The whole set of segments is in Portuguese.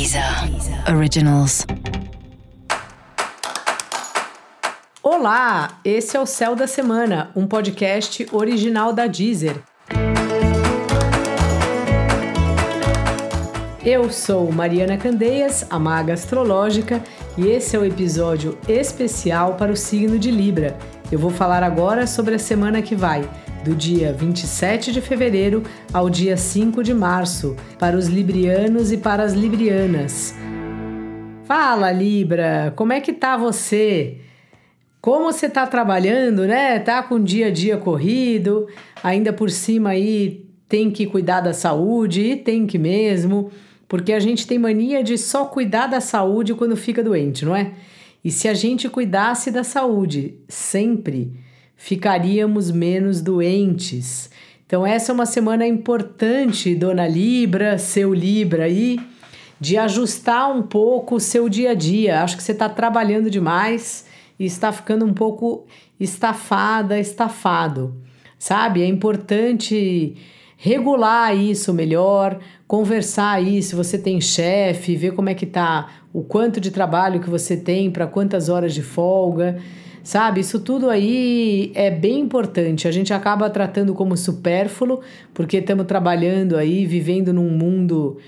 Deezer Originals. Olá, esse é o Céu da Semana, um podcast original da Deezer. Eu sou Mariana Candeias, a maga astrológica, e esse é o episódio especial para o signo de Libra. Eu vou falar agora sobre a semana que vai, do dia 27 de fevereiro ao dia 5 de março, para os librianos e para as librianas. Fala, Libra, como é que tá você? Como você tá trabalhando, né? Tá com dia a dia corrido, ainda por cima aí tem que cuidar da saúde e tem que mesmo, porque a gente tem mania de só cuidar da saúde quando fica doente, não é? E se a gente cuidasse da saúde sempre, ficaríamos menos doentes. Então, essa é uma semana importante, dona Libra, seu Libra aí, de ajustar um pouco o seu dia a dia. Acho que você está trabalhando demais e está ficando um pouco estafada, estafado, sabe? É importante regular isso melhor, conversar aí se você tem chefe, ver como é que tá, o quanto de trabalho que você tem, para quantas horas de folga. Sabe, isso tudo aí é bem importante. A gente acaba tratando como supérfluo, porque estamos trabalhando aí, vivendo num mundo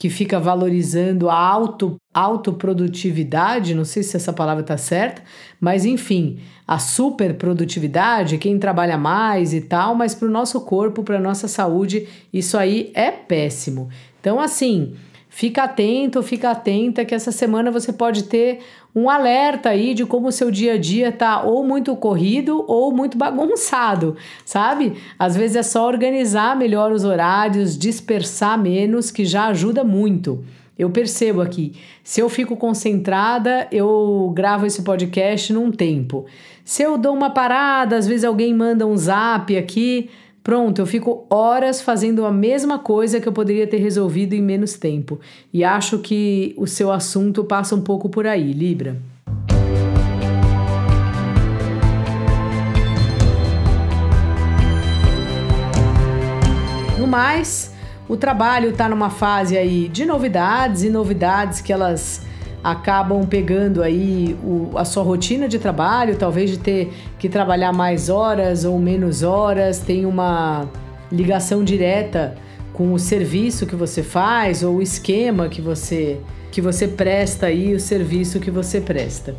que fica valorizando a auto, autoprodutividade, não sei se essa palavra está certa, mas enfim, a superprodutividade, quem trabalha mais e tal, mas para o nosso corpo, para a nossa saúde, isso aí é péssimo. Então, assim, Fica atento, fica atenta que essa semana você pode ter um alerta aí de como o seu dia a dia tá ou muito corrido ou muito bagunçado, sabe? Às vezes é só organizar melhor os horários, dispersar menos, que já ajuda muito. Eu percebo aqui, se eu fico concentrada, eu gravo esse podcast num tempo. Se eu dou uma parada, às vezes alguém manda um zap aqui, Pronto, eu fico horas fazendo a mesma coisa que eu poderia ter resolvido em menos tempo. E acho que o seu assunto passa um pouco por aí, Libra. No mais, o trabalho está numa fase aí de novidades e novidades que elas acabam pegando aí o, a sua rotina de trabalho, talvez de ter que trabalhar mais horas ou menos horas, tem uma ligação direta com o serviço que você faz ou o esquema que você que você presta aí, o serviço que você presta.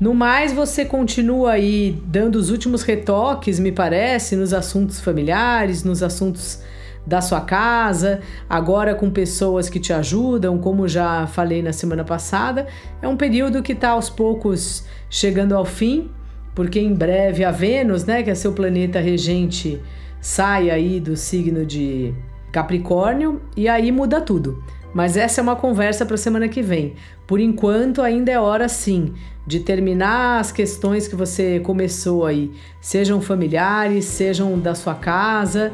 No mais, você continua aí dando os últimos retoques, me parece, nos assuntos familiares, nos assuntos da sua casa, agora com pessoas que te ajudam, como já falei na semana passada. É um período que está aos poucos chegando ao fim, porque em breve a Vênus, né, que é seu planeta regente, sai aí do signo de Capricórnio e aí muda tudo. Mas essa é uma conversa para a semana que vem. Por enquanto, ainda é hora sim de terminar as questões que você começou aí, sejam familiares, sejam da sua casa.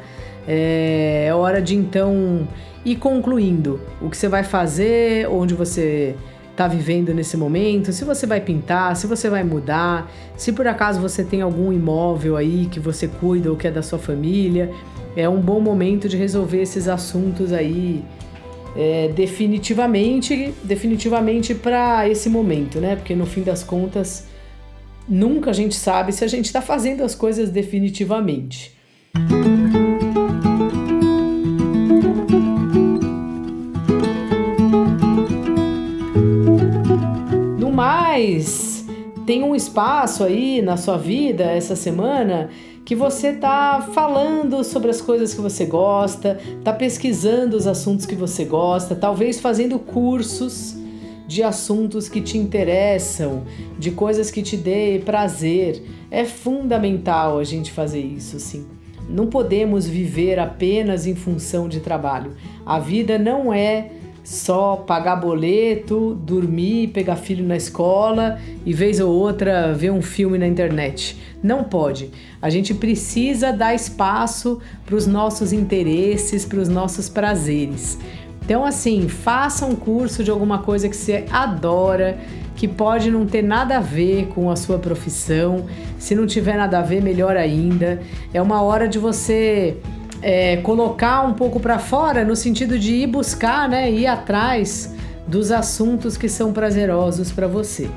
É, é hora de então ir concluindo o que você vai fazer, onde você está vivendo nesse momento, se você vai pintar, se você vai mudar, se por acaso você tem algum imóvel aí que você cuida ou que é da sua família, é um bom momento de resolver esses assuntos aí é, definitivamente, definitivamente para esse momento, né? Porque no fim das contas nunca a gente sabe se a gente está fazendo as coisas definitivamente. Mas tem um espaço aí na sua vida essa semana que você tá falando sobre as coisas que você gosta, tá pesquisando os assuntos que você gosta, talvez fazendo cursos de assuntos que te interessam, de coisas que te dê prazer. É fundamental a gente fazer isso, sim. Não podemos viver apenas em função de trabalho. A vida não é só pagar boleto, dormir, pegar filho na escola e vez ou outra ver um filme na internet. Não pode. A gente precisa dar espaço para os nossos interesses, para os nossos prazeres. Então, assim, faça um curso de alguma coisa que você adora, que pode não ter nada a ver com a sua profissão. Se não tiver nada a ver, melhor ainda. É uma hora de você é, colocar um pouco para fora no sentido de ir buscar, né, ir atrás dos assuntos que são prazerosos para você.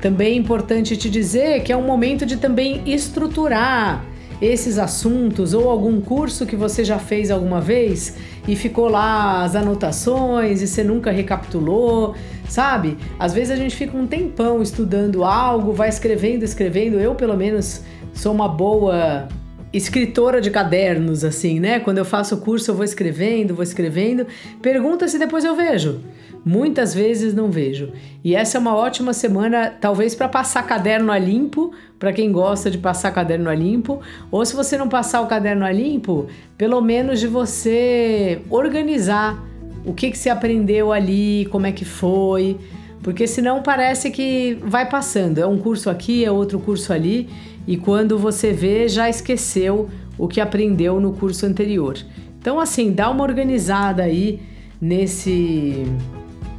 Também é importante te dizer que é um momento de também estruturar esses assuntos ou algum curso que você já fez alguma vez e ficou lá as anotações e você nunca recapitulou, sabe? Às vezes a gente fica um tempão estudando algo, vai escrevendo, escrevendo. Eu, pelo menos, sou uma boa escritora de cadernos, assim, né? Quando eu faço o curso, eu vou escrevendo, vou escrevendo. Pergunta se depois eu vejo. Muitas vezes não vejo. E essa é uma ótima semana, talvez para passar caderno a limpo, para quem gosta de passar caderno a limpo, ou se você não passar o caderno a limpo, pelo menos de você organizar o que, que você aprendeu ali, como é que foi, porque senão parece que vai passando. É um curso aqui, é outro curso ali, e quando você vê, já esqueceu o que aprendeu no curso anterior. Então, assim, dá uma organizada aí nesse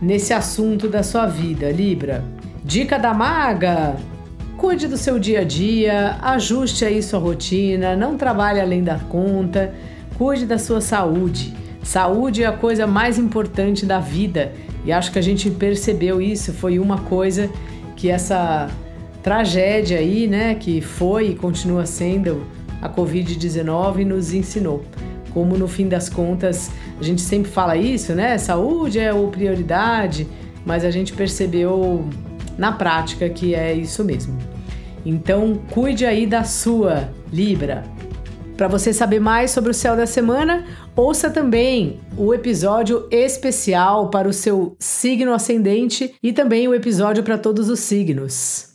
nesse assunto da sua vida, Libra. Dica da maga: cuide do seu dia a dia, ajuste aí sua rotina, não trabalhe além da conta, cuide da sua saúde. Saúde é a coisa mais importante da vida e acho que a gente percebeu isso. Foi uma coisa que essa tragédia aí, né, que foi e continua sendo a Covid-19 nos ensinou como no fim das contas a gente sempre fala isso, né? Saúde é o prioridade, mas a gente percebeu na prática que é isso mesmo. Então, cuide aí da sua Libra. Para você saber mais sobre o céu da semana, ouça também o episódio especial para o seu signo ascendente e também o episódio para todos os signos.